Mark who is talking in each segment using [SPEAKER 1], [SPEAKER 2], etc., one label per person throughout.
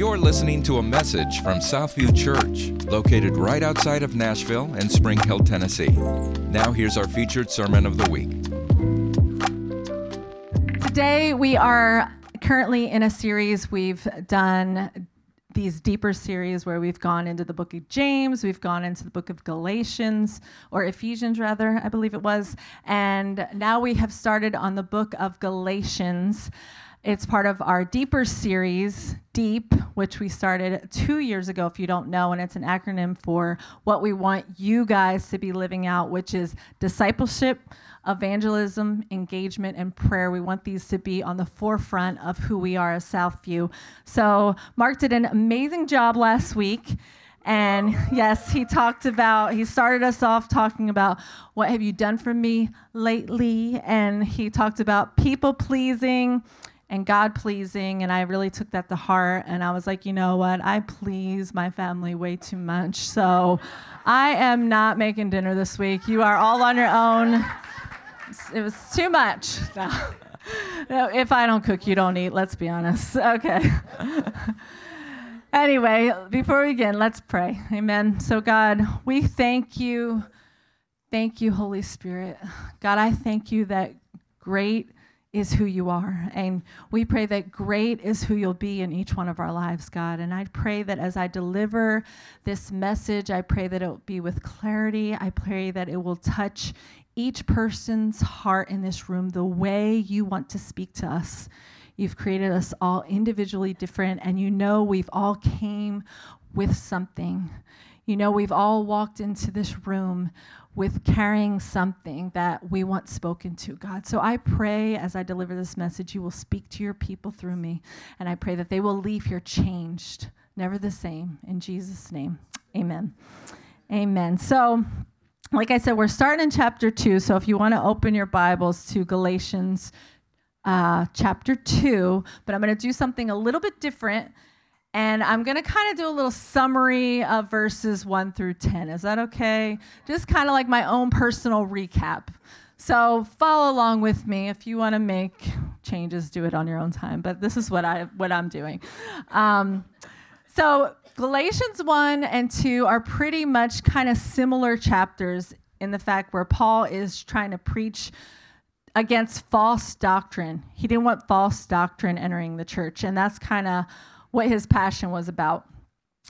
[SPEAKER 1] You're listening to a message from Southview Church, located right outside of Nashville in Spring Hill, Tennessee. Now, here's our featured sermon of the week.
[SPEAKER 2] Today, we are currently in a series we've done these deeper series where we've gone into the book of James, we've gone into the book of Galatians, or Ephesians rather, I believe it was, and now we have started on the book of Galatians. It's part of our deeper series, Deep, which we started two years ago, if you don't know, and it's an acronym for what we want you guys to be living out, which is discipleship, evangelism, engagement, and prayer. We want these to be on the forefront of who we are as Southview. So, Mark did an amazing job last week. And yes, he talked about, he started us off talking about what have you done for me lately? And he talked about people pleasing and God pleasing. And I really took that to heart. And I was like, you know what? I please my family way too much. So I am not making dinner this week. You are all on your own. It was too much. No. no if I don't cook, you don't eat. Let's be honest. Okay. anyway, before we begin, let's pray. Amen. So, God, we thank you. Thank you, Holy Spirit. God, I thank you that great is who you are. And we pray that great is who you'll be in each one of our lives, God. And I pray that as I deliver this message, I pray that it will be with clarity. I pray that it will touch each person's heart in this room the way you want to speak to us. You've created us all individually different, and you know we've all came with something. You know, we've all walked into this room with carrying something that we want spoken to, God. So I pray as I deliver this message, you will speak to your people through me. And I pray that they will leave here changed, never the same. In Jesus' name, amen. Amen. So, like I said, we're starting in chapter two. So if you want to open your Bibles to Galatians uh, chapter two, but I'm going to do something a little bit different and I'm going to kind of do a little summary of verses 1 through 10. Is that okay? Just kind of like my own personal recap. So follow along with me. If you want to make changes, do it on your own time. But this is what I what I'm doing. Um, so Galatians 1 and 2 are pretty much kind of similar chapters in the fact where Paul is trying to preach against false doctrine. He didn't want false doctrine entering the church, and that's kind of what his passion was about.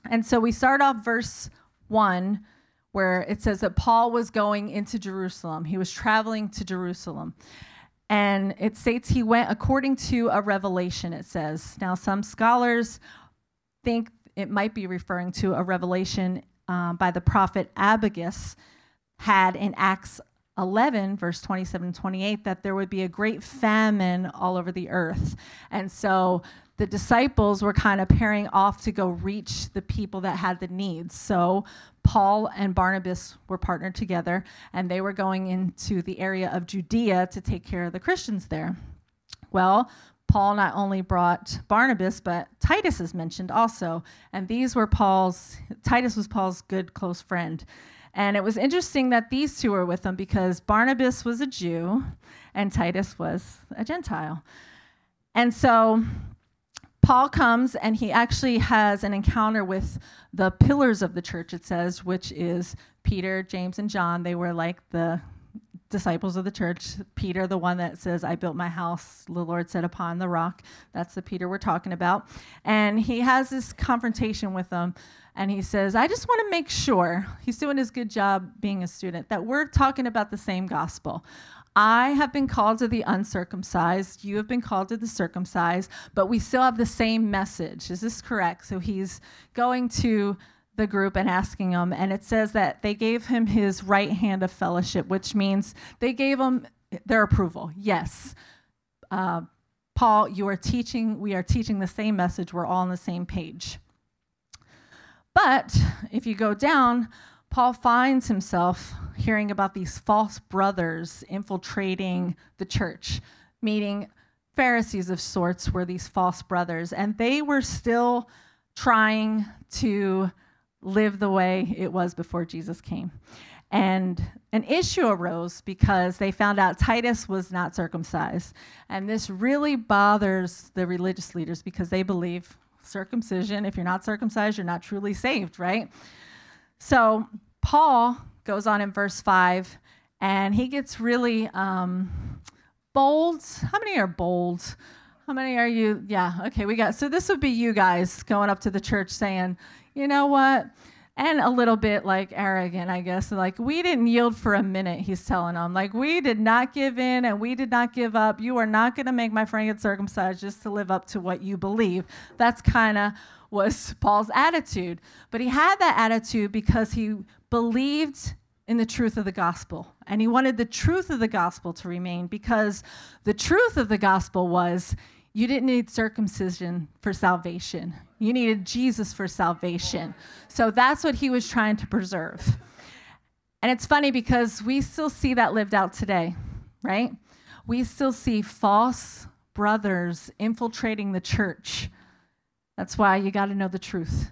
[SPEAKER 2] And so we start off verse 1 where it says that Paul was going into Jerusalem. He was traveling to Jerusalem. And it states he went according to a revelation, it says. Now, some scholars think it might be referring to a revelation uh, by the prophet Agabus had in Acts 11, verse 27 28, that there would be a great famine all over the earth. And so the disciples were kind of pairing off to go reach the people that had the needs. So Paul and Barnabas were partnered together, and they were going into the area of Judea to take care of the Christians there. Well, Paul not only brought Barnabas, but Titus is mentioned also. And these were Paul's, Titus was Paul's good close friend. And it was interesting that these two were with him because Barnabas was a Jew and Titus was a Gentile. And so Paul comes and he actually has an encounter with the pillars of the church, it says, which is Peter, James, and John. They were like the disciples of the church. Peter, the one that says, I built my house, the Lord said, upon the rock. That's the Peter we're talking about. And he has this confrontation with them. And he says, I just want to make sure, he's doing his good job being a student, that we're talking about the same gospel. I have been called to the uncircumcised, you have been called to the circumcised, but we still have the same message. Is this correct? So he's going to the group and asking them, and it says that they gave him his right hand of fellowship, which means they gave him their approval. Yes. Uh, Paul, you are teaching, we are teaching the same message, we're all on the same page. But if you go down, Paul finds himself hearing about these false brothers infiltrating the church, meeting Pharisees of sorts were these false brothers, and they were still trying to live the way it was before Jesus came. And an issue arose because they found out Titus was not circumcised. And this really bothers the religious leaders because they believe circumcision. If you're not circumcised, you're not truly saved, right? So Paul goes on in verse 5 and he gets really um, bold. How many are bold? How many are you? Yeah, okay, we got. So this would be you guys going up to the church saying, you know what? And a little bit like arrogant, I guess. Like, we didn't yield for a minute, he's telling them. Like, we did not give in and we did not give up. You are not going to make my friend get circumcised just to live up to what you believe. That's kind of was Paul's attitude. But he had that attitude because he believed in the truth of the gospel. And he wanted the truth of the gospel to remain because the truth of the gospel was you didn't need circumcision for salvation. You needed Jesus for salvation. So that's what he was trying to preserve. And it's funny because we still see that lived out today, right? We still see false brothers infiltrating the church. That's why you got to know the truth.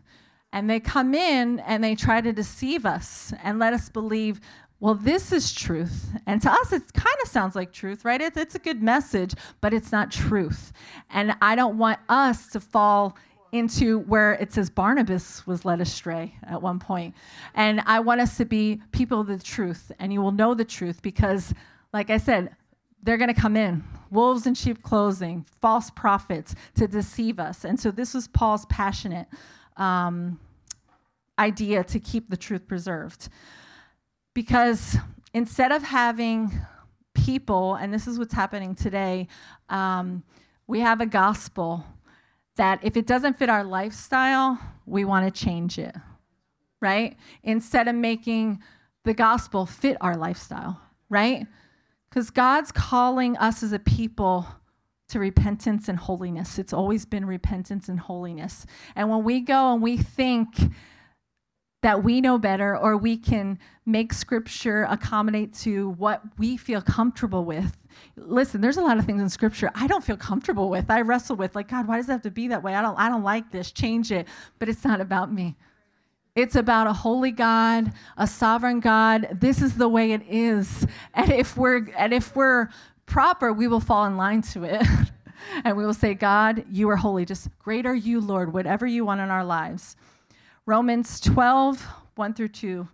[SPEAKER 2] And they come in and they try to deceive us and let us believe, well, this is truth. And to us, it kind of sounds like truth, right? It's, it's a good message, but it's not truth. And I don't want us to fall into where it says Barnabas was led astray at one point. And I want us to be people of the truth, and you will know the truth because, like I said, they're going to come in wolves in sheep clothing, false prophets to deceive us. And so this was Paul's passionate um, idea to keep the truth preserved. Because instead of having people, and this is what's happening today, um, we have a gospel that if it doesn't fit our lifestyle, we want to change it, right? Instead of making the gospel fit our lifestyle, right? Because God's calling us as a people to repentance and holiness. It's always been repentance and holiness. And when we go and we think that we know better or we can make scripture accommodate to what we feel comfortable with. Listen, there's a lot of things in scripture I don't feel comfortable with. I wrestle with like God, why does it have to be that way? I don't I don't like this. Change it. But it's not about me. It's about a holy God, a sovereign God. This is the way it is. And if we're and if we're proper, we will fall in line to it. and we will say, God, you are holy. Just great are you, Lord, whatever you want in our lives. Romans 12, 1 through 2.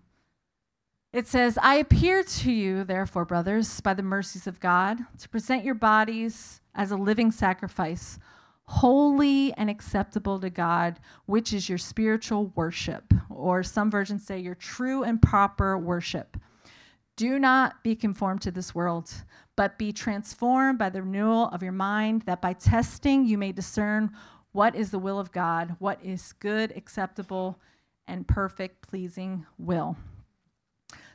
[SPEAKER 2] It says, I appear to you, therefore, brothers, by the mercies of God, to present your bodies as a living sacrifice, holy and acceptable to God, which is your spiritual worship, or some versions say your true and proper worship. Do not be conformed to this world, but be transformed by the renewal of your mind, that by testing you may discern what is the will of God, what is good, acceptable, and perfect, pleasing will.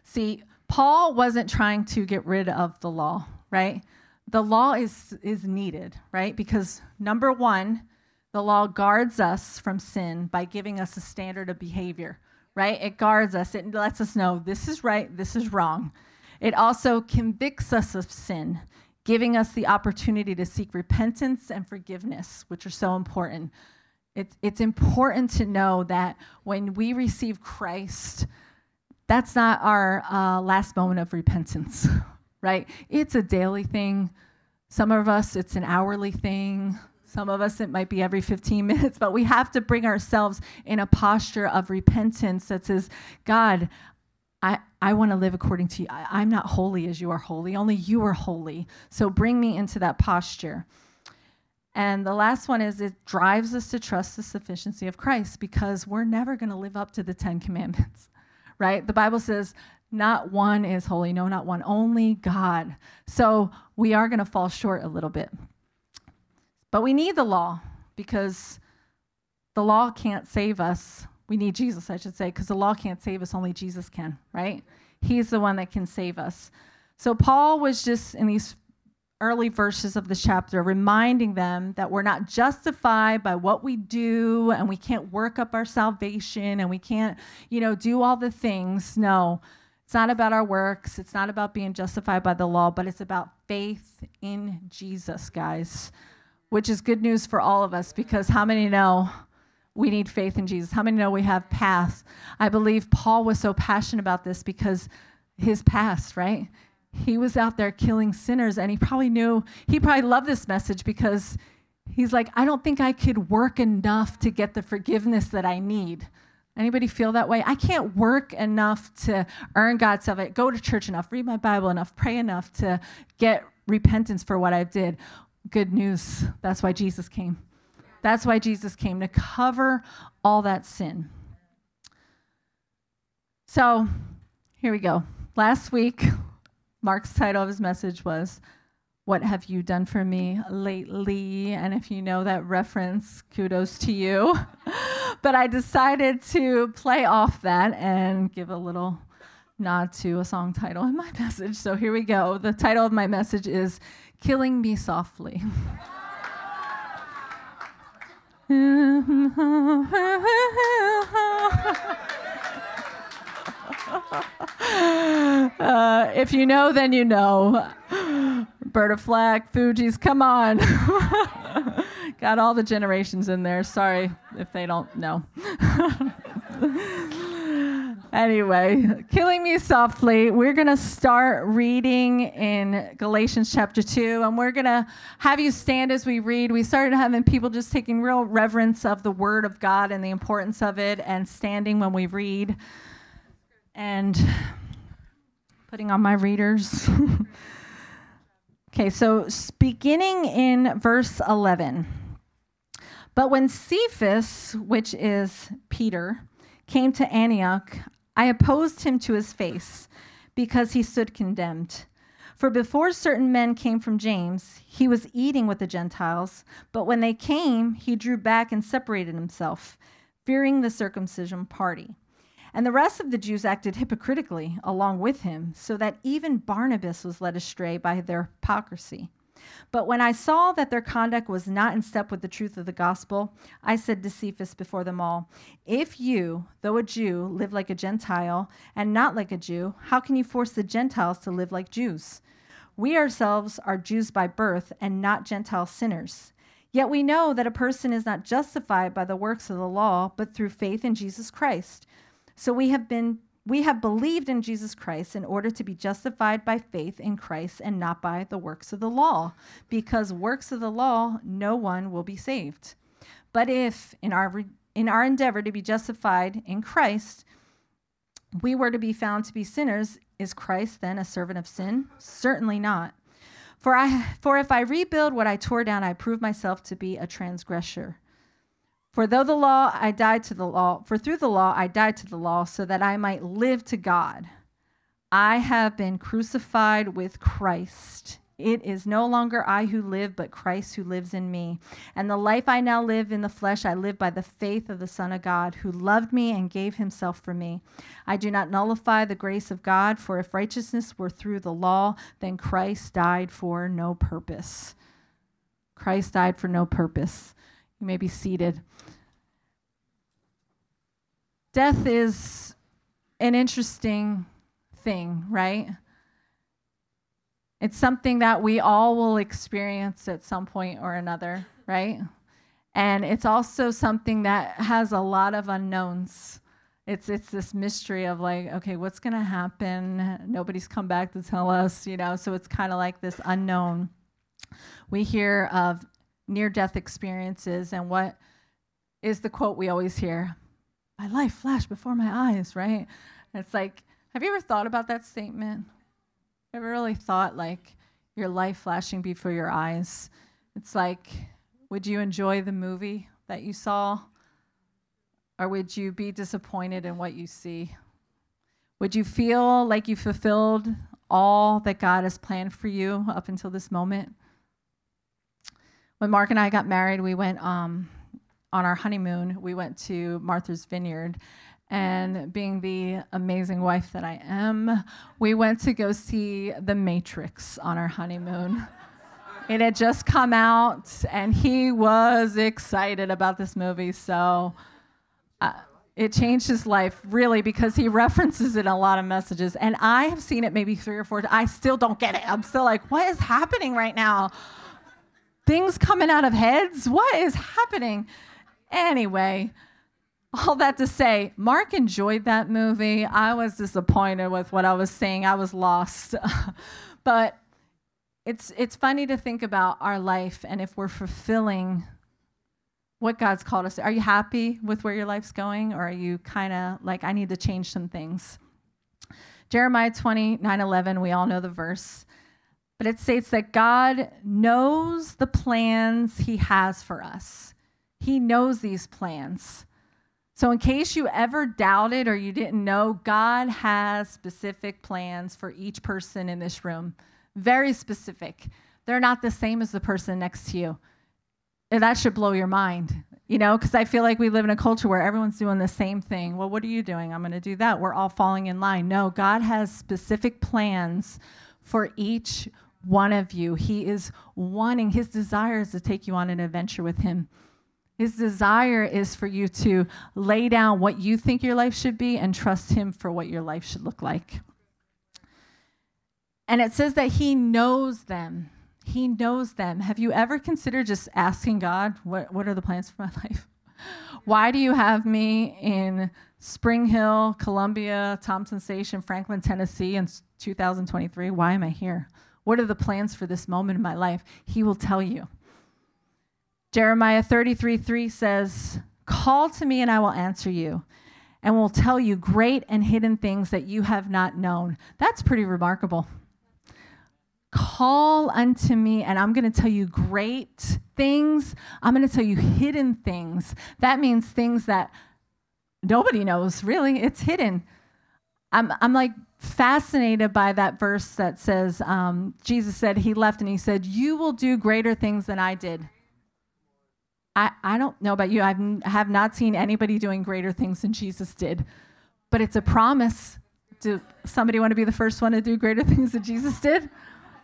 [SPEAKER 2] See, Paul wasn't trying to get rid of the law, right? The law is, is needed, right? Because number one, the law guards us from sin by giving us a standard of behavior, right? It guards us, it lets us know this is right, this is wrong. It also convicts us of sin giving us the opportunity to seek repentance and forgiveness, which are so important. It's, it's important to know that when we receive Christ, that's not our uh, last moment of repentance, right? It's a daily thing. Some of us, it's an hourly thing. Some of us, it might be every 15 minutes, but we have to bring ourselves in a posture of repentance that says, God, I, I want to live according to you. I, I'm not holy as you are holy. Only you are holy. So bring me into that posture. And the last one is it drives us to trust the sufficiency of Christ because we're never going to live up to the Ten Commandments, right? The Bible says, not one is holy. No, not one. Only God. So we are going to fall short a little bit. But we need the law because the law can't save us we need Jesus, I should say, because the law can't save us, only Jesus can, right? He's the one that can save us. So Paul was just in these early verses of the chapter reminding them that we're not justified by what we do and we can't work up our salvation and we can't, you know, do all the things. No. It's not about our works. It's not about being justified by the law, but it's about faith in Jesus, guys, which is good news for all of us because how many know we need faith in Jesus. How many know we have paths? I believe Paul was so passionate about this because his past, right? He was out there killing sinners and he probably knew, he probably loved this message because He's like, I don't think I could work enough to get the forgiveness that I need. Anybody feel that way? I can't work enough to earn God's salvation, go to church enough, read my Bible enough, pray enough to get repentance for what I did. Good news. That's why Jesus came. That's why Jesus came to cover all that sin. So here we go. Last week, Mark's title of his message was what have you done for me lately? And if you know that reference, kudos to you. but I decided to play off that and give a little nod to a song title in my message. So here we go. The title of my message is Killing Me Softly. uh, if you know, then you know. Roberta Flack, Fugees, come on. Got all the generations in there. Sorry if they don't know. anyway, Killing Me Softly, we're going to start reading in Galatians chapter 2, and we're going to have you stand as we read. We started having people just taking real reverence of the Word of God and the importance of it, and standing when we read, and putting on my readers. Okay, so beginning in verse 11. But when Cephas, which is Peter, came to Antioch, I opposed him to his face because he stood condemned. For before certain men came from James, he was eating with the Gentiles, but when they came, he drew back and separated himself, fearing the circumcision party. And the rest of the Jews acted hypocritically along with him, so that even Barnabas was led astray by their hypocrisy. But when I saw that their conduct was not in step with the truth of the gospel, I said to Cephas before them all, If you, though a Jew, live like a Gentile and not like a Jew, how can you force the Gentiles to live like Jews? We ourselves are Jews by birth and not Gentile sinners. Yet we know that a person is not justified by the works of the law, but through faith in Jesus Christ. So we have been we have believed in Jesus Christ in order to be justified by faith in Christ and not by the works of the law, because works of the law no one will be saved. But if in our in our endeavor to be justified in Christ, we were to be found to be sinners, is Christ then a servant of sin? Certainly not. For I for if I rebuild what I tore down, I prove myself to be a transgressor. For though the law I died to the law, for through the law I died to the law so that I might live to God. I have been crucified with Christ. It is no longer I who live, but Christ who lives in me. And the life I now live in the flesh, I live by the faith of the Son of God, who loved me and gave himself for me. I do not nullify the grace of God, for if righteousness were through the law, then Christ died for no purpose. Christ died for no purpose. You may be seated. Death is an interesting thing, right? It's something that we all will experience at some point or another, right? And it's also something that has a lot of unknowns. It's it's this mystery of like, okay, what's gonna happen? Nobody's come back to tell us, you know. So it's kind of like this unknown. We hear of near death experiences and what is the quote we always hear my life flashed before my eyes right? It's like have you ever thought about that statement? Ever really thought like your life flashing before your eyes? It's like would you enjoy the movie that you saw? Or would you be disappointed in what you see? Would you feel like you fulfilled all that god has planned for you up until this moment? When Mark and I got married, we went um, on our honeymoon. We went to Martha's Vineyard. And being the amazing wife that I am, we went to go see The Matrix on our honeymoon. it had just come out, and he was excited about this movie. So uh, it changed his life really because he references it in a lot of messages. And I have seen it maybe three or four. I still don't get it. I'm still like, what is happening right now? things coming out of heads? What is happening? Anyway, all that to say, Mark enjoyed that movie. I was disappointed with what I was seeing. I was lost. but it's it's funny to think about our life and if we're fulfilling what God's called us. To. Are you happy with where your life's going, or are you kind of like, I need to change some things? Jeremiah 29 11, we all know the verse, but it states that God knows the plans He has for us. He knows these plans. So, in case you ever doubted or you didn't know, God has specific plans for each person in this room. Very specific. They're not the same as the person next to you. And that should blow your mind, you know, because I feel like we live in a culture where everyone's doing the same thing. Well, what are you doing? I'm going to do that. We're all falling in line. No, God has specific plans for each one of you. He is wanting, his desire is to take you on an adventure with him. His desire is for you to lay down what you think your life should be and trust Him for what your life should look like. And it says that He knows them. He knows them. Have you ever considered just asking God, what, what are the plans for my life? Why do you have me in Spring Hill, Columbia, Thompson Station, Franklin, Tennessee in 2023? Why am I here? What are the plans for this moment in my life? He will tell you. Jeremiah 33 3 says, Call to me and I will answer you and will tell you great and hidden things that you have not known. That's pretty remarkable. Call unto me, and I'm going to tell you great things. I'm going to tell you hidden things. That means things that nobody knows, really. It's hidden. I'm, I'm like fascinated by that verse that says, um, Jesus said, He left and He said, You will do greater things than I did. I, I don't know about you. I have not seen anybody doing greater things than Jesus did, but it's a promise. Do somebody want to be the first one to do greater things than Jesus did?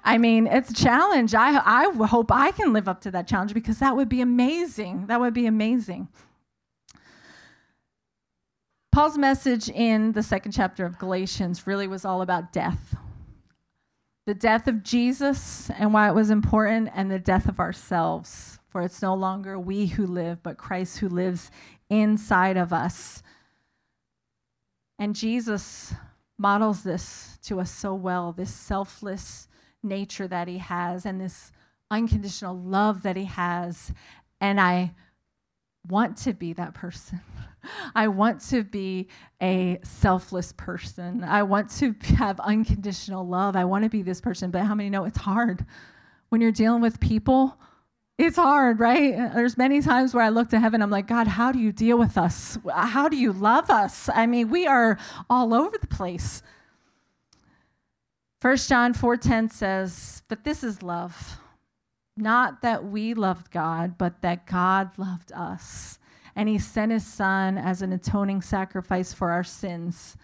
[SPEAKER 2] I mean, it's a challenge. I, I hope I can live up to that challenge because that would be amazing. That would be amazing. Paul's message in the second chapter of Galatians really was all about death the death of Jesus and why it was important, and the death of ourselves for it's no longer we who live, but Christ who lives inside of us. And Jesus models this to us so well this selfless nature that he has, and this unconditional love that he has. And I want to be that person. I want to be a selfless person. I want to have unconditional love. I want to be this person. But how many know it's hard when you're dealing with people? It's hard, right? Uh, there's many times where I look to heaven, I'm like, God, how do you deal with us? How do you love us? I mean, we are all over the place. 1 John 4:10 says, "But this is love, not that we loved God, but that God loved us, and he sent his son as an atoning sacrifice for our sins."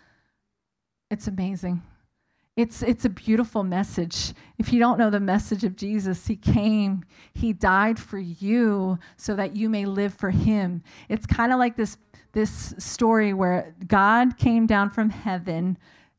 [SPEAKER 2] It's amazing. It's, it's a beautiful message. If you don't know the message of Jesus, He came, He died for you so that you may live for Him. It's kind of like this, this story where God came down from heaven,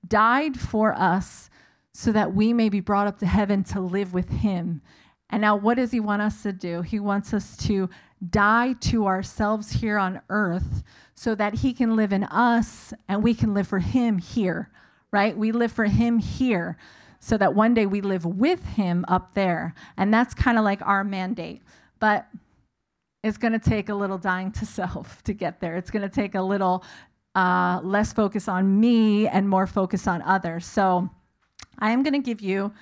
[SPEAKER 2] died for us so that we may be brought up to heaven to live with Him. And now, what does He want us to do? He wants us to die to ourselves here on earth so that He can live in us and we can live for Him here right? We live for Him here so that one day we live with Him up there. And that's kind of like our mandate. But it's going to take a little dying to self to get there. It's going to take a little uh, less focus on me and more focus on others. So I am going to give you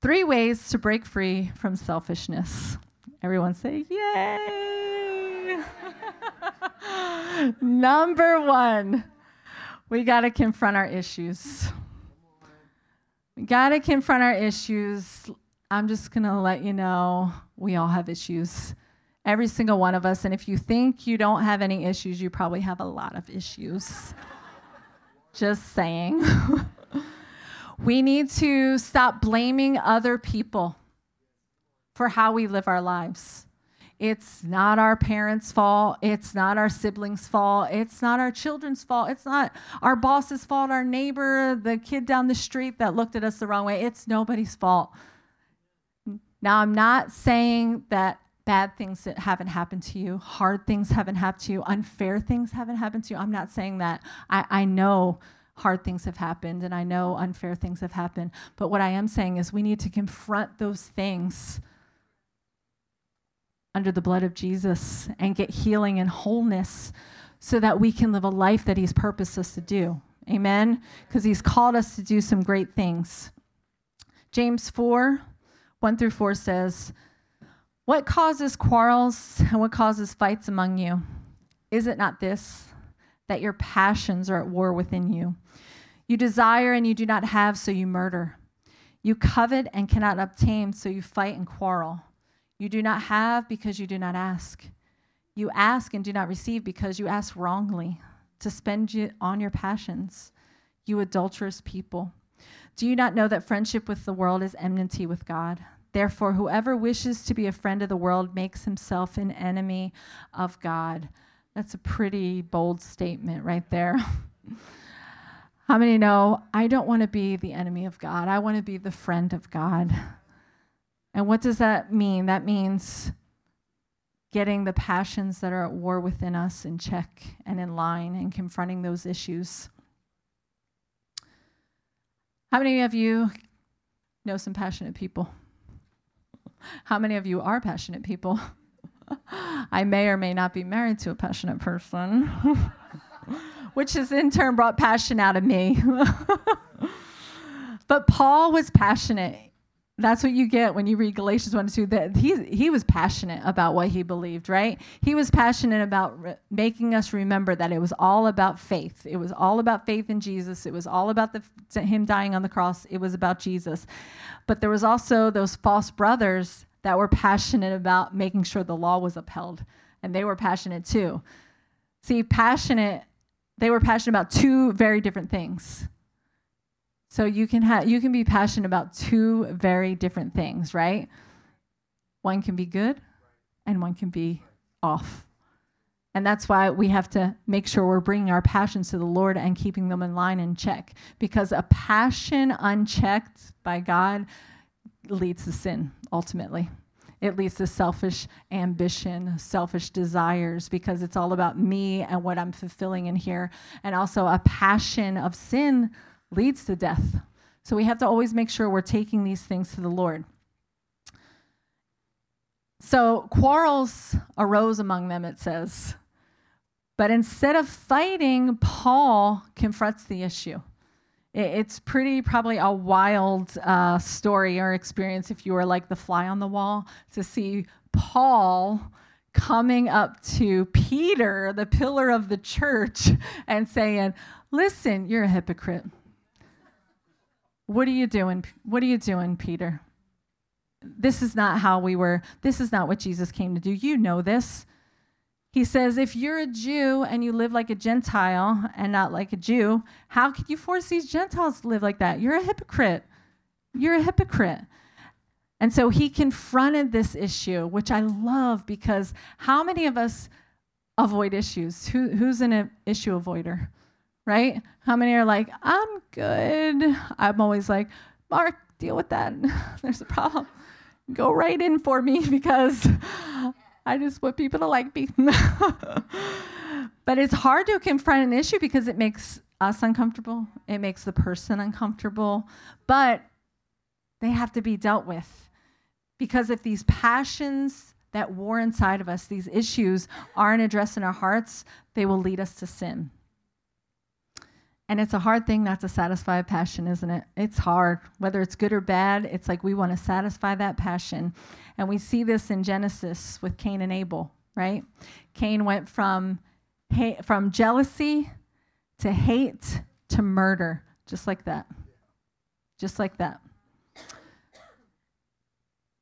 [SPEAKER 2] three ways to break free from selfishness. Everyone say, Yay! Number one we got to confront our issues. We got to confront our issues. I'm just going to let you know we all have issues. Every single one of us. And if you think you don't have any issues, you probably have a lot of issues. just saying. we need to stop blaming other people for how we live our lives. It's not our parents' fault. It's not our siblings' fault. It's not our children's fault. It's not our boss's fault, our neighbor, the kid down the street that looked at us the wrong way. It's nobody's fault. Now, I'm not saying that bad things that haven't happened to you, hard things haven't happened to you, unfair things haven't happened to you. I'm not saying that. I, I know hard things have happened and I know unfair things have happened. But what I am saying is we need to confront those things under the blood of Jesus and get healing and wholeness so that we can live a life that He's purposed us to do. Amen? Because He's called us to do some great things. James 4 1 through 4 says, What causes quarrels and what causes fights among you? Is it not this, that your passions are at war within you? You desire and you do not have, so you murder. You covet and cannot obtain, so you fight and quarrel. You do not have because you do not ask. You ask and do not receive because you ask wrongly to spend it on your passions. You adulterous people. Do you not know that friendship with the world is enmity with God? Therefore, whoever wishes to be a friend of the world makes himself an enemy of God. That's a pretty bold statement right there. How many know I don't want to be the enemy of God? I want to be the friend of God. And what does that mean? That means getting the passions that are at war within us in check and in line and confronting those issues. How many of you know some passionate people? How many of you are passionate people? I may or may not be married to a passionate person, which has in turn brought passion out of me. but Paul was passionate that's what you get when you read Galatians 1 and 2. That he, he was passionate about what he believed, right? He was passionate about re- making us remember that it was all about faith. It was all about faith in Jesus. It was all about the, him dying on the cross. It was about Jesus. But there was also those false brothers that were passionate about making sure the law was upheld, and they were passionate too. See, passionate, they were passionate about two very different things. So you can have you can be passionate about two very different things, right? One can be good and one can be off. And that's why we have to make sure we're bringing our passions to the Lord and keeping them in line and check because a passion unchecked by God leads to sin ultimately. It leads to selfish ambition, selfish desires, because it's all about me and what I'm fulfilling in here. And also, a passion of sin leads to death. So we have to always make sure we're taking these things to the Lord. So quarrels arose among them, it says. But instead of fighting, Paul confronts the issue. It's pretty, probably a wild uh, story or experience if you were like the fly on the wall to see Paul coming up to Peter, the pillar of the church, and saying, Listen, you're a hypocrite. What are you doing? What are you doing, Peter? This is not how we were, this is not what Jesus came to do. You know this. He says, if you're a Jew and you live like a Gentile and not like a Jew, how can you force these Gentiles to live like that? You're a hypocrite. You're a hypocrite. And so he confronted this issue, which I love because how many of us avoid issues? Who, who's an issue avoider? Right? How many are like, I'm good? I'm always like, Mark, deal with that. There's a problem. Go right in for me because I just want people to like me. but it's hard to confront an issue because it makes us uncomfortable, it makes the person uncomfortable, but they have to be dealt with. Because if these passions that war inside of us, these issues, aren't addressed in our hearts, they will lead us to sin. And it's a hard thing not to satisfy a passion, isn't it? It's hard. Whether it's good or bad, it's like we want to satisfy that passion. And we see this in Genesis with Cain and Abel, right? Cain went from hate, from jealousy to hate to murder, just like that. Just like that.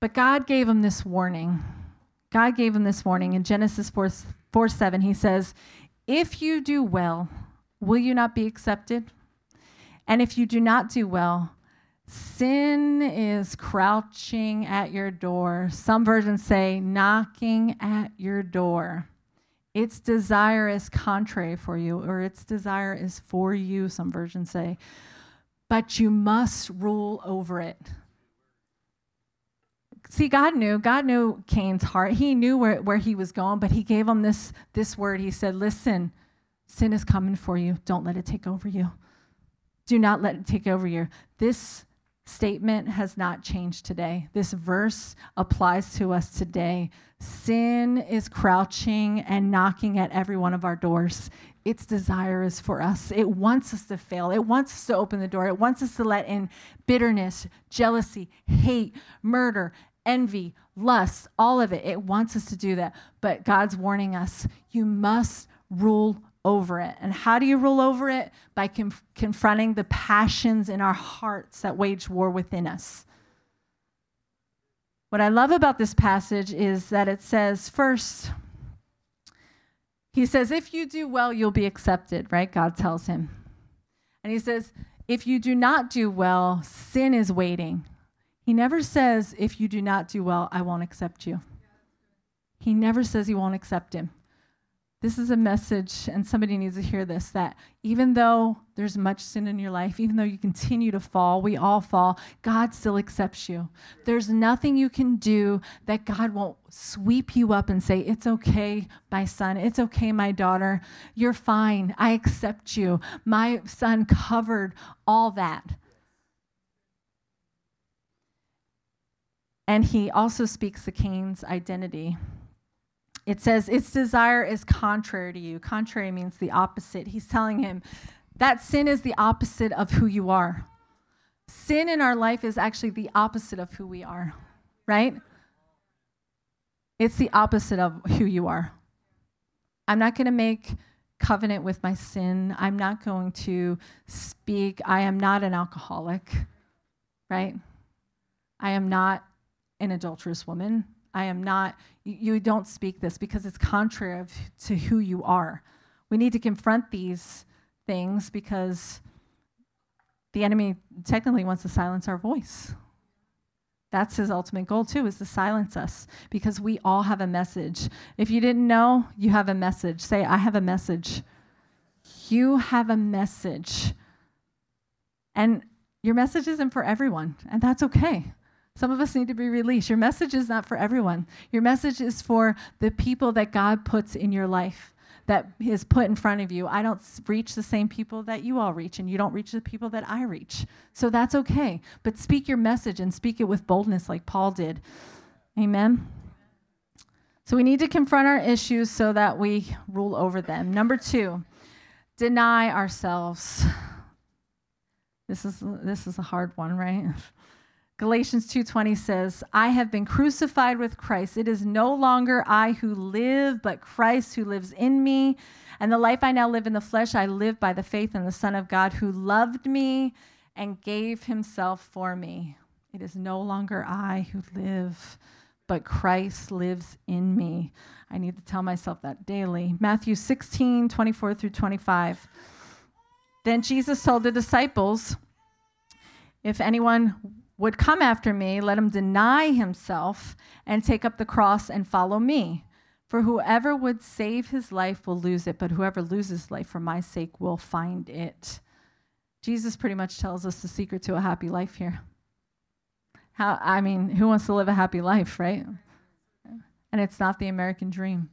[SPEAKER 2] But God gave him this warning. God gave him this warning in Genesis 4, 4 7. He says, If you do well, will you not be accepted? And if you do not do well, sin is crouching at your door. Some versions say knocking at your door. Its desire is contrary for you, or its desire is for you, some versions say. But you must rule over it. See, God knew. God knew Cain's heart. He knew where, where he was going, but he gave him this, this word. He said, Listen, Sin is coming for you. Don't let it take over you. Do not let it take over you. This statement has not changed today. This verse applies to us today. Sin is crouching and knocking at every one of our doors. Its desire is for us. It wants us to fail. It wants us to open the door. It wants us to let in bitterness, jealousy, hate, murder, envy, lust, all of it. It wants us to do that. But God's warning us you must rule over it. And how do you rule over it? By conf- confronting the passions in our hearts that wage war within us. What I love about this passage is that it says, first, he says, if you do well, you'll be accepted, right? God tells him. And he says, if you do not do well, sin is waiting. He never says, if you do not do well, I won't accept you. He never says he won't accept him this is a message, and somebody needs to hear this that even though there's much sin in your life, even though you continue to fall, we all fall, God still accepts you. There's nothing you can do that God won't sweep you up and say, It's okay, my son. It's okay, my daughter. You're fine. I accept you. My son covered all that. And he also speaks the Cain's identity it says, its desire is contrary to you. Contrary means the opposite. He's telling him that sin is the opposite of who you are. Sin in our life is actually the opposite of who we are, right? It's the opposite of who you are. I'm not going to make covenant with my sin. I'm not going to speak. I am not an alcoholic, right? I am not an adulterous woman. I am not, you, don't speak this because it's contrary of, to who you are. We need to confront these things because the enemy technically wants to silence our voice. That's his ultimate goal, too, is to silence us because we all have a message. If you didn't know, you have a message. Say, I have a message. You have a message. And your message isn't for everyone, and that's okay. Some of us need to be released. Your message is not for everyone. Your message is for the people that God puts in your life, that is put in front of you. I don't reach the same people that you all reach, and you don't reach the people that I reach. So that's okay. But speak your message and speak it with boldness, like Paul did. Amen. So we need to confront our issues so that we rule over them. Number two, deny ourselves. This is this is a hard one, right? Galatians 2:20 says, "I have been crucified with Christ. It is no longer I who live, but Christ who lives in me. And the life I now live in the flesh, I live by the faith in the Son of God who loved me and gave himself for me. It is no longer I who live, but Christ lives in me." I need to tell myself that daily. Matthew 16, 24 through 25. Then Jesus told the disciples, If anyone would come after me, let him deny himself and take up the cross and follow me. For whoever would save his life will lose it, but whoever loses life for my sake will find it. Jesus pretty much tells us the secret to a happy life here. How I mean, who wants to live a happy life, right? And it's not the American dream.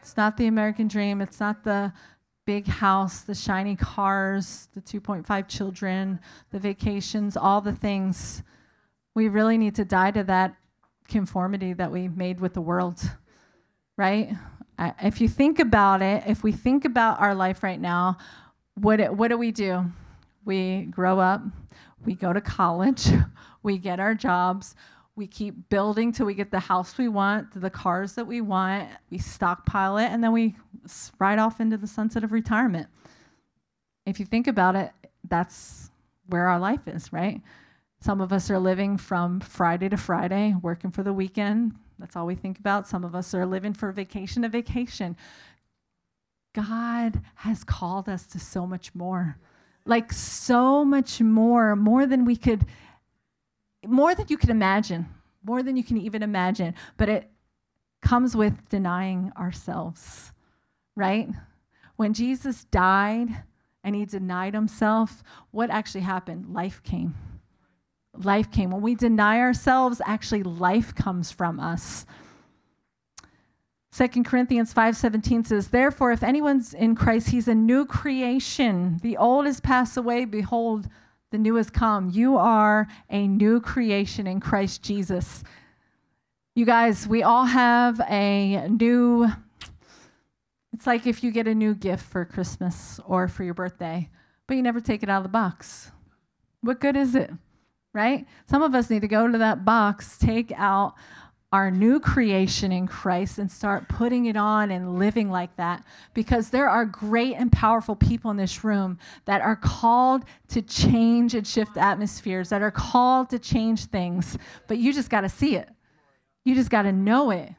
[SPEAKER 2] It's not the American dream. It's not the big house, the shiny cars, the 2.5 children, the vacations, all the things. We really need to die to that conformity that we made with the world, right? If you think about it, if we think about our life right now, what, what do we do? We grow up, we go to college, we get our jobs, we keep building till we get the house we want, the cars that we want, we stockpile it, and then we ride off into the sunset of retirement. If you think about it, that's where our life is, right? Some of us are living from Friday to Friday, working for the weekend. That's all we think about. Some of us are living for vacation to vacation. God has called us to so much more. Like so much more, more than we could more than you can imagine, more than you can even imagine, but it comes with denying ourselves, right? When Jesus died and he denied himself, what actually happened? Life came. Life came. When we deny ourselves, actually, life comes from us. 2 Corinthians 5:17 says, "Therefore if anyone's in Christ, he's a new creation. The old has passed away, behold, the new has come. You are a new creation in Christ Jesus." You guys, we all have a new it's like if you get a new gift for Christmas or for your birthday, but you never take it out of the box. What good is it? Right? Some of us need to go to that box, take out our new creation in Christ and start putting it on and living like that because there are great and powerful people in this room that are called to change and shift atmospheres, that are called to change things, but you just got to see it. You just got to know it.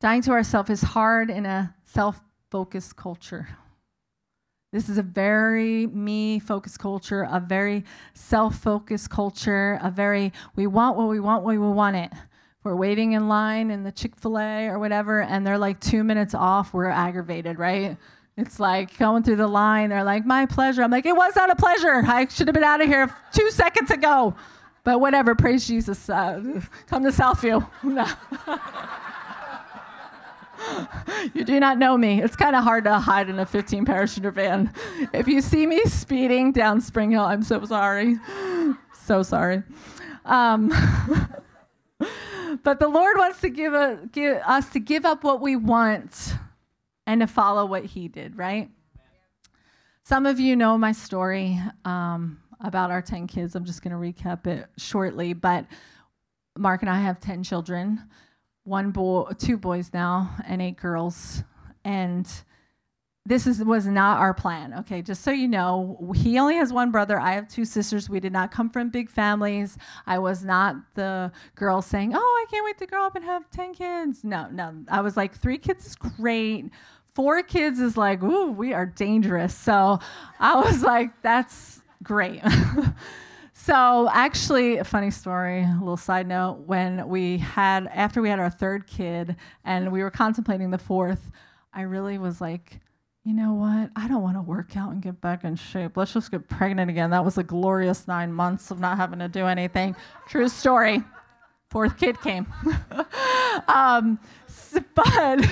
[SPEAKER 2] Dying to ourselves is hard in a self focused culture. This is a very me focused culture, a very self focused culture, a very we want what we want when we want it. We're waiting in line in the Chick fil A or whatever, and they're like two minutes off, we're aggravated, right? It's like going through the line, they're like, my pleasure. I'm like, it was not a pleasure. I should have been out of here two seconds ago. But whatever, praise Jesus. Uh, come to Southview. you do not know me. It's kind of hard to hide in a 15 parachuter van. If you see me speeding down Spring Hill, I'm so sorry. So sorry. Um, but the Lord wants to give, a, give us to give up what we want and to follow what He did, right? Some of you know my story um, about our 10 kids. I'm just going to recap it shortly. But Mark and I have 10 children one boy, two boys now, and eight girls. And this is, was not our plan. Okay, just so you know, he only has one brother. I have two sisters. We did not come from big families. I was not the girl saying, "Oh, I can't wait to grow up and have ten kids." No, no. I was like, three kids is great. Four kids is like, ooh, we are dangerous. So I was like, that's great. So, actually, a funny story, a little side note. When we had, after we had our third kid and we were contemplating the fourth, I really was like, you know what? I don't want to work out and get back in shape. Let's just get pregnant again. That was a glorious nine months of not having to do anything. True story. Fourth kid came. um, but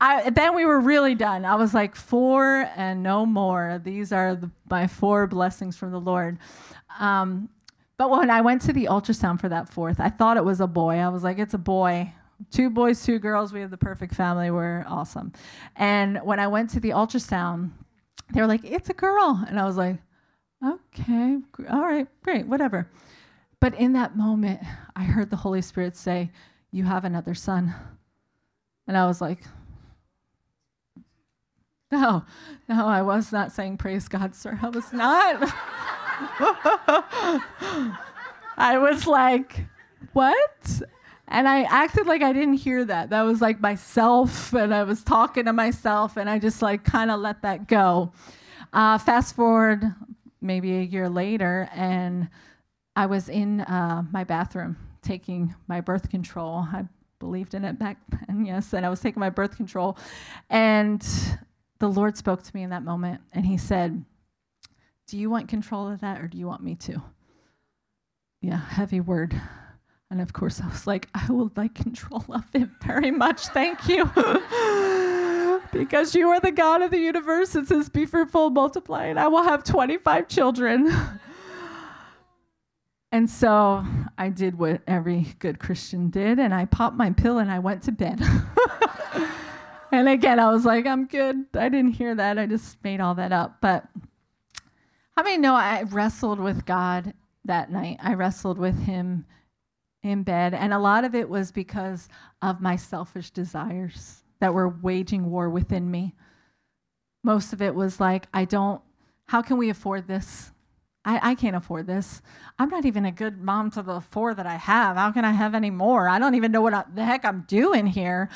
[SPEAKER 2] I, then we were really done. I was like, four and no more. These are the, my four blessings from the Lord. Um, but when I went to the ultrasound for that fourth, I thought it was a boy. I was like, it's a boy. Two boys, two girls. We have the perfect family. We're awesome. And when I went to the ultrasound, they were like, it's a girl. And I was like, okay, all right, great, whatever. But in that moment, I heard the Holy Spirit say, You have another son. And I was like, No, no, I was not saying praise God, sir. I was not. I was like, what? And I acted like I didn't hear that. That was like myself, and I was talking to myself, and I just like kind of let that go. Uh, fast forward maybe a year later, and I was in uh, my bathroom taking my birth control. I believed in it back then, yes, and I was taking my birth control. And the Lord spoke to me in that moment, and He said, do you want control of that or do you want me to? Yeah, heavy word. And of course, I was like, I would like control of it very much. Thank you. because you are the God of the universe. It says, Be fruitful, multiply, and I will have 25 children. and so I did what every good Christian did, and I popped my pill and I went to bed. and again, I was like, I'm good. I didn't hear that. I just made all that up. But how many know I wrestled with God that night? I wrestled with Him in bed, and a lot of it was because of my selfish desires that were waging war within me. Most of it was like, I don't, how can we afford this? I, I can't afford this. I'm not even a good mom to the four that I have. How can I have any more? I don't even know what I, the heck I'm doing here.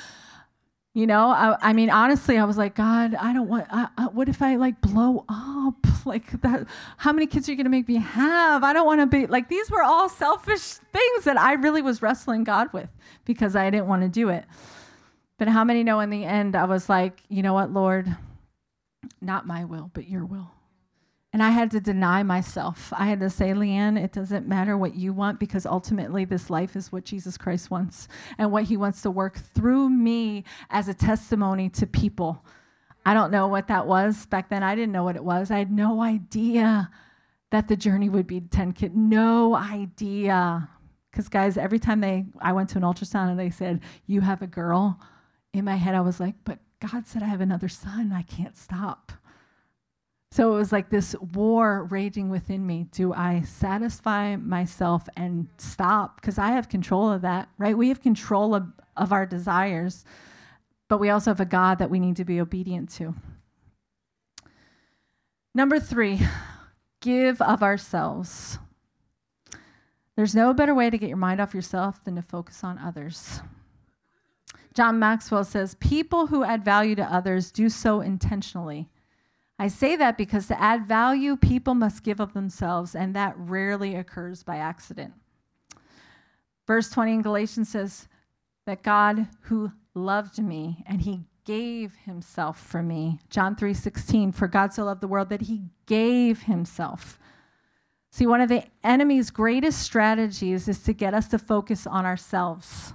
[SPEAKER 2] You know, I, I, mean, honestly, I was like, God, I don't want. I, I, what if I like blow up? Like that? How many kids are you gonna make me have? I don't want to be like. These were all selfish things that I really was wrestling God with because I didn't want to do it. But how many know in the end, I was like, you know what, Lord, not my will, but Your will. And I had to deny myself. I had to say, LeeAnn, it doesn't matter what you want because ultimately this life is what Jesus Christ wants and what he wants to work through me as a testimony to people. I don't know what that was. Back then, I didn't know what it was. I had no idea that the journey would be 10 kids. No idea. Because, guys, every time they, I went to an ultrasound and they said, You have a girl, in my head, I was like, But God said I have another son. I can't stop. So it was like this war raging within me. Do I satisfy myself and stop? Because I have control of that, right? We have control of, of our desires, but we also have a God that we need to be obedient to. Number three, give of ourselves. There's no better way to get your mind off yourself than to focus on others. John Maxwell says, People who add value to others do so intentionally I say that because to add value, people must give of themselves, and that rarely occurs by accident. Verse 20 in Galatians says that God who loved me and he gave himself for me. John 3:16 for God so loved the world that he gave himself. See, one of the enemy's greatest strategies is to get us to focus on ourselves.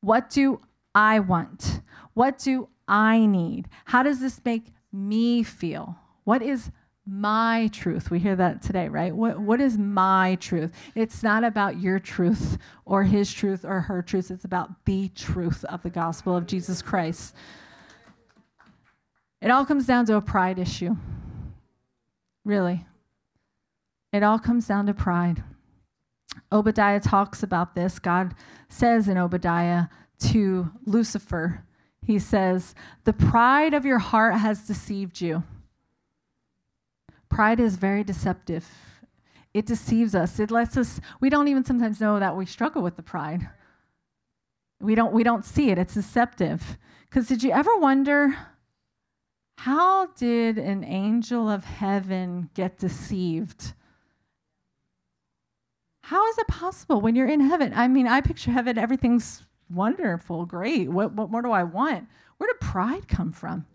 [SPEAKER 2] What do I want? What do I need? How does this make me feel? What is my truth? We hear that today, right? What, what is my truth? It's not about your truth or his truth or her truth. It's about the truth of the gospel of Jesus Christ. It all comes down to a pride issue. Really. It all comes down to pride. Obadiah talks about this. God says in Obadiah to Lucifer, he says, The pride of your heart has deceived you. Pride is very deceptive. It deceives us. It lets us, we don't even sometimes know that we struggle with the pride. We don't, we don't see it. It's deceptive. Because did you ever wonder how did an angel of heaven get deceived? How is it possible when you're in heaven? I mean, I picture heaven, everything's wonderful, great. What, what more do I want? Where did pride come from?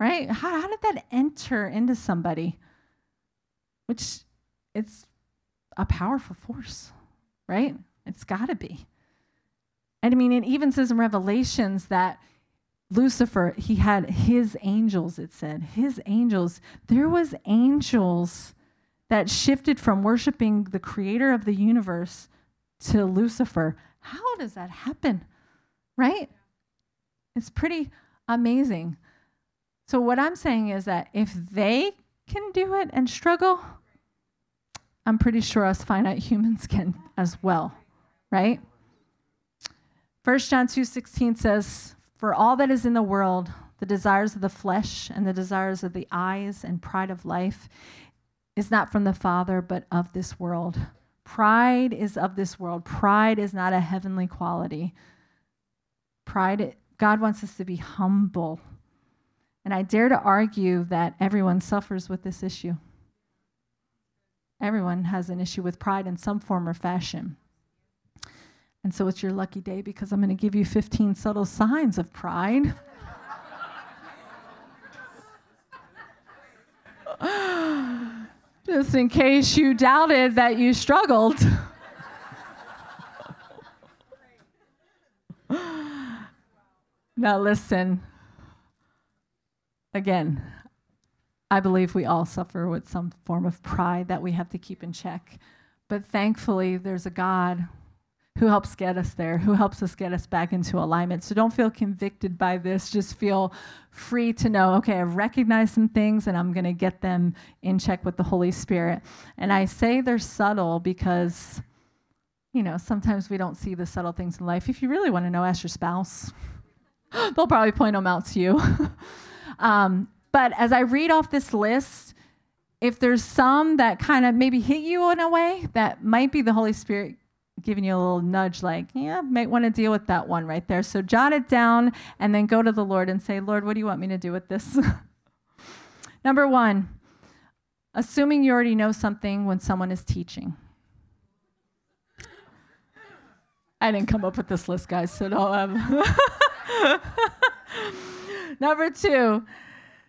[SPEAKER 2] Right? How, how did that enter into somebody? Which it's a powerful force, right? It's got to be. And I mean, it even says in Revelations that Lucifer, he had his angels, it said, his angels. There was angels that shifted from worshiping the creator of the universe to Lucifer how does that happen? Right? It's pretty amazing. So, what I'm saying is that if they can do it and struggle, I'm pretty sure us finite humans can as well, right? 1 John 2:16 says, "For all that is in the world, the desires of the flesh and the desires of the eyes and pride of life is not from the Father, but of this world." Pride is of this world. Pride is not a heavenly quality. Pride, God wants us to be humble. And I dare to argue that everyone suffers with this issue. Everyone has an issue with pride in some form or fashion. And so it's your lucky day because I'm going to give you 15 subtle signs of pride. just in case you doubted that you struggled. now, listen. Again, I believe we all suffer with some form of pride that we have to keep in check. But thankfully, there's a God who helps get us there, who helps us get us back into alignment. So don't feel convicted by this. Just feel free to know, okay, I've recognized some things and I'm going to get them in check with the Holy Spirit. And I say they're subtle because, you know, sometimes we don't see the subtle things in life. If you really want to know, ask your spouse. They'll probably point them out to you. um, but as I read off this list, if there's some that kind of maybe hit you in a way that might be the Holy Spirit giving you a little nudge like, yeah, might want to deal with that one right there. So jot it down and then go to the Lord and say, Lord, what do you want me to do with this? Number one, assuming you already know something when someone is teaching. I didn't come up with this list, guys, so don't. Um. Number two,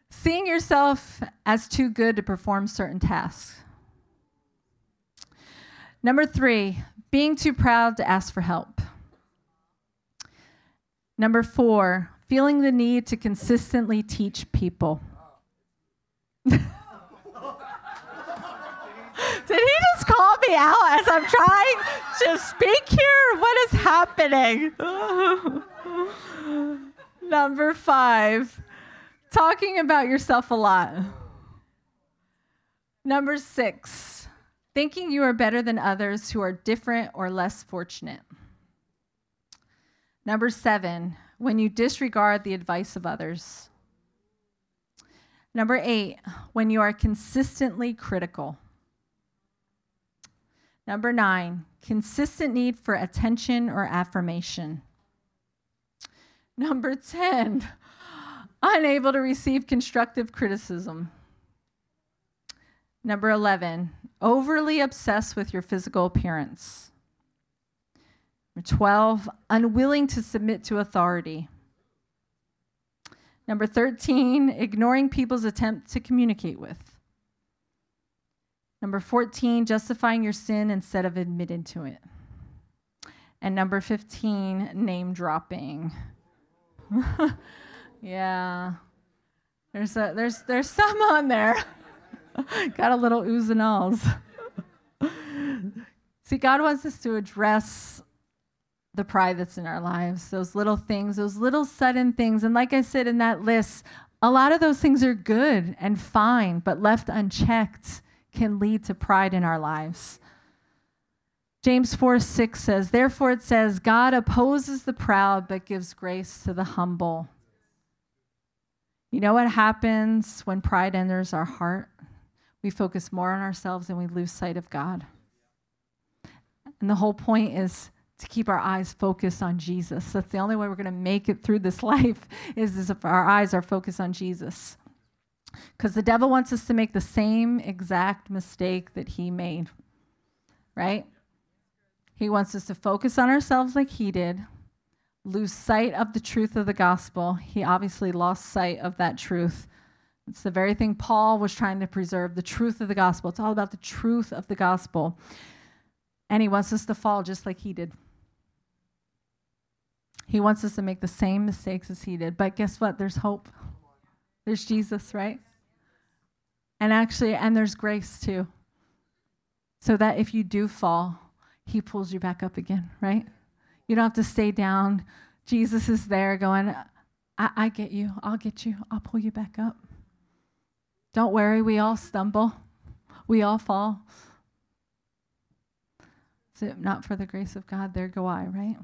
[SPEAKER 2] seeing yourself as too good to perform certain tasks. Number three, being too proud to ask for help. Number four, feeling the need to consistently teach people. Did he just call me out as I'm trying to speak here? What is happening? Number five, talking about yourself a lot. Number six, thinking you are better than others who are different or less fortunate. Number seven, when you disregard the advice of others. Number eight, when you are consistently critical. Number nine, consistent need for attention or affirmation. Number 10, unable to receive constructive criticism. Number 11, overly obsessed with your physical appearance. Number 12, unwilling to submit to authority. Number 13, ignoring people's attempt to communicate with. Number 14, justifying your sin instead of admitting to it. And number 15, name dropping. yeah. There's a, there's there's some on there. Got a little oohs and ahs. See, God wants us to address the pride that's in our lives, those little things, those little sudden things. And like I said in that list, a lot of those things are good and fine, but left unchecked can lead to pride in our lives. James 4 6 says, Therefore it says, God opposes the proud, but gives grace to the humble. You know what happens when pride enters our heart? We focus more on ourselves and we lose sight of God. And the whole point is to keep our eyes focused on Jesus. That's the only way we're going to make it through this life is, is if our eyes are focused on Jesus. Because the devil wants us to make the same exact mistake that he made, right? He wants us to focus on ourselves like he did, lose sight of the truth of the gospel. He obviously lost sight of that truth. It's the very thing Paul was trying to preserve the truth of the gospel. It's all about the truth of the gospel. And he wants us to fall just like he did. He wants us to make the same mistakes as he did. But guess what? There's hope. There's Jesus, right? And actually, and there's grace too. So that if you do fall, he pulls you back up again, right? You don't have to stay down. Jesus is there going, I, I get you. I'll get you. I'll pull you back up. Don't worry. We all stumble, we all fall. Is it not for the grace of God? There go I, right?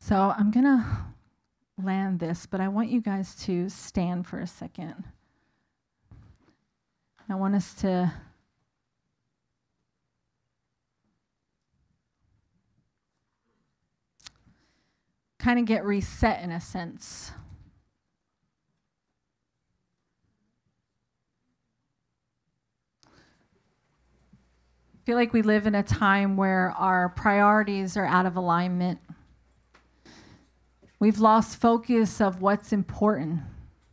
[SPEAKER 2] So I'm going to land this, but I want you guys to stand for a second. I want us to kind of get reset in a sense. I feel like we live in a time where our priorities are out of alignment. We've lost focus of what's important,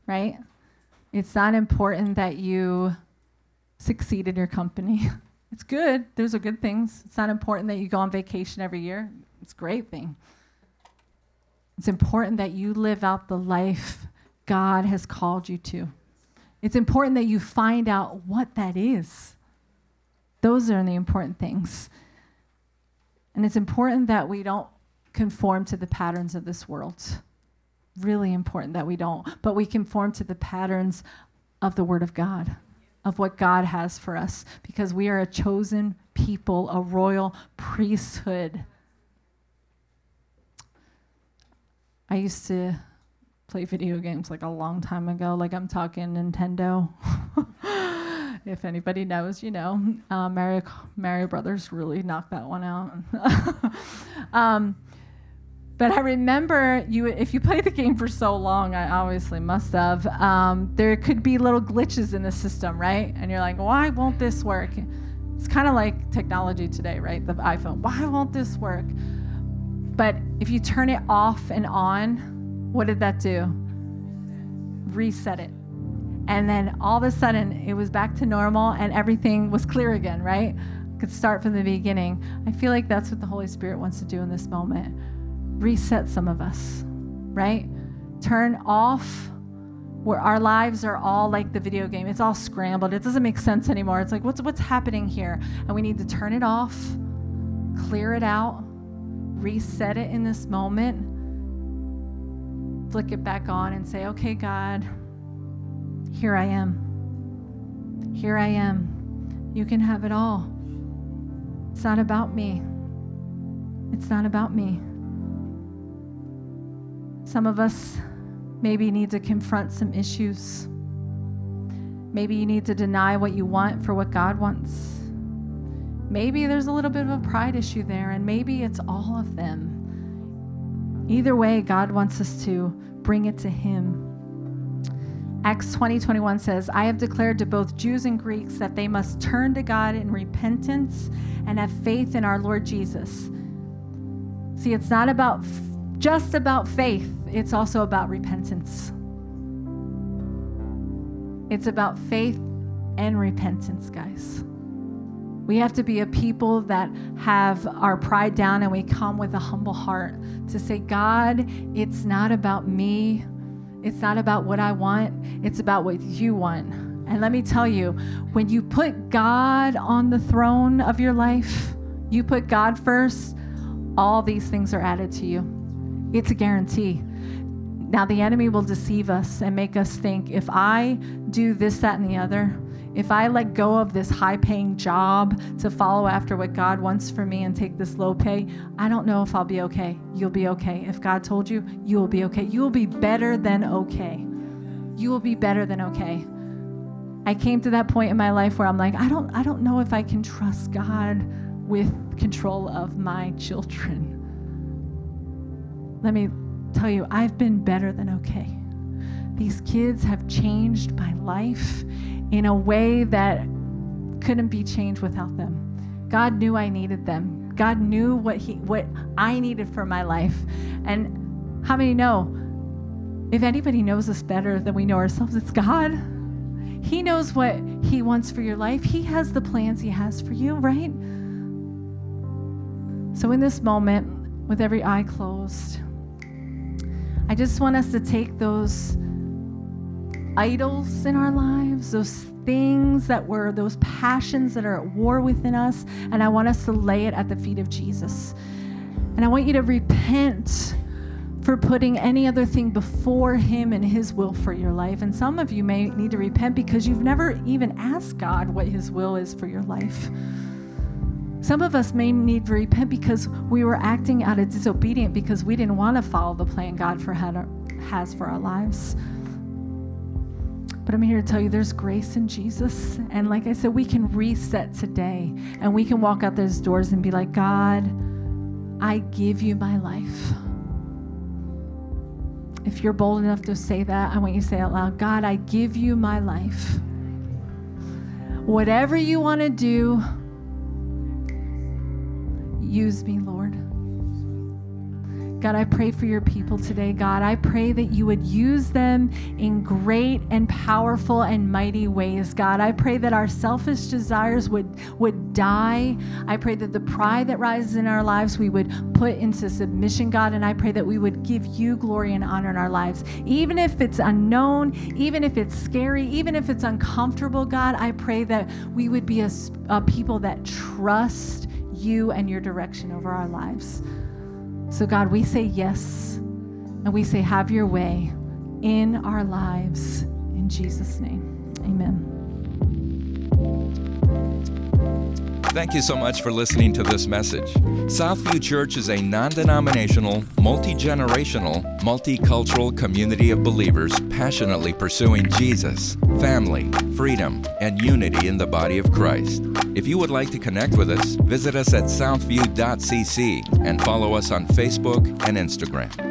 [SPEAKER 2] right? It's not important that you succeed in your company. It's good. Those are good things. It's not important that you go on vacation every year. It's a great thing. It's important that you live out the life God has called you to. It's important that you find out what that is. Those are the important things. And it's important that we don't conform to the patterns of this world. Really important that we don't, but we conform to the patterns of the Word of God, of what God has for us, because we are a chosen people, a royal priesthood I used to play video games like a long time ago, like I'm talking Nintendo. if anybody knows, you know, uh, Mario, Mario Brothers really knocked that one out. um, but I remember you if you play the game for so long, I obviously must have. Um, there could be little glitches in the system, right? And you're like, why won't this work? It's kind of like technology today, right? The iPhone. Why won't this work? But if you turn it off and on, What did that do? Reset it. And then all of a sudden, it was back to normal and everything was clear again, right? Could start from the beginning. I feel like that's what the Holy Spirit wants to do in this moment. Reset some of us, right? Turn off where our lives are all like the video game. It's all scrambled. It doesn't make sense anymore. It's like what's what's happening here? And we need to turn it off, clear it out, reset it in this moment, flick it back on and say, "Okay, God, here I am. Here I am. You can have it all. It's not about me. It's not about me." Some of us maybe need to confront some issues. Maybe you need to deny what you want for what God wants. Maybe there's a little bit of a pride issue there, and maybe it's all of them. Either way, God wants us to bring it to Him. Acts 20 21 says, I have declared to both Jews and Greeks that they must turn to God in repentance and have faith in our Lord Jesus. See, it's not about just about faith, it's also about repentance. It's about faith and repentance, guys. We have to be a people that have our pride down and we come with a humble heart to say, God, it's not about me. It's not about what I want. It's about what you want. And let me tell you, when you put God on the throne of your life, you put God first, all these things are added to you. It's a guarantee. Now, the enemy will deceive us and make us think if I do this, that, and the other, if I let go of this high paying job to follow after what God wants for me and take this low pay, I don't know if I'll be okay. You'll be okay. If God told you, you will be okay. You will be better than okay. You will be better than okay. I came to that point in my life where I'm like, I don't I don't know if I can trust God with control of my children. Let me tell you, I've been better than okay. These kids have changed my life in a way that couldn't be changed without them. God knew I needed them. God knew what he what I needed for my life. And how many know if anybody knows us better than we know ourselves, it's God. He knows what he wants for your life. He has the plans he has for you, right? So in this moment, with every eye closed, I just want us to take those idols in our lives, those things that were, those passions that are at war within us, and I want us to lay it at the feet of Jesus. And I want you to repent for putting any other thing before Him and His will for your life. And some of you may need to repent because you've never even asked God what His will is for your life. Some of us may need to repent because we were acting out of disobedience because we didn't want to follow the plan God for had, has for our lives. But I'm here to tell you there's grace in Jesus. And like I said, we can reset today and we can walk out those doors and be like, God, I give you my life. If you're bold enough to say that, I want you to say out loud God, I give you my life. Whatever you want to do, Use me, Lord. God, I pray for your people today, God. I pray that you would use them in great and powerful and mighty ways, God. I pray that our selfish desires would, would die. I pray that the pride that rises in our lives we would put into submission, God. And I pray that we would give you glory and honor in our lives. Even if it's unknown, even if it's scary, even if it's uncomfortable, God, I pray that we would be a, a people that trust you and your direction over our lives. So, God, we say yes and we say, have your way in our lives. In Jesus' name, amen.
[SPEAKER 1] Thank you so much for listening to this message. Southview Church is a non denominational, multi generational, multicultural community of believers passionately pursuing Jesus, family, freedom, and unity in the body of Christ. If you would like to connect with us, visit us at southview.cc and follow us on Facebook and Instagram.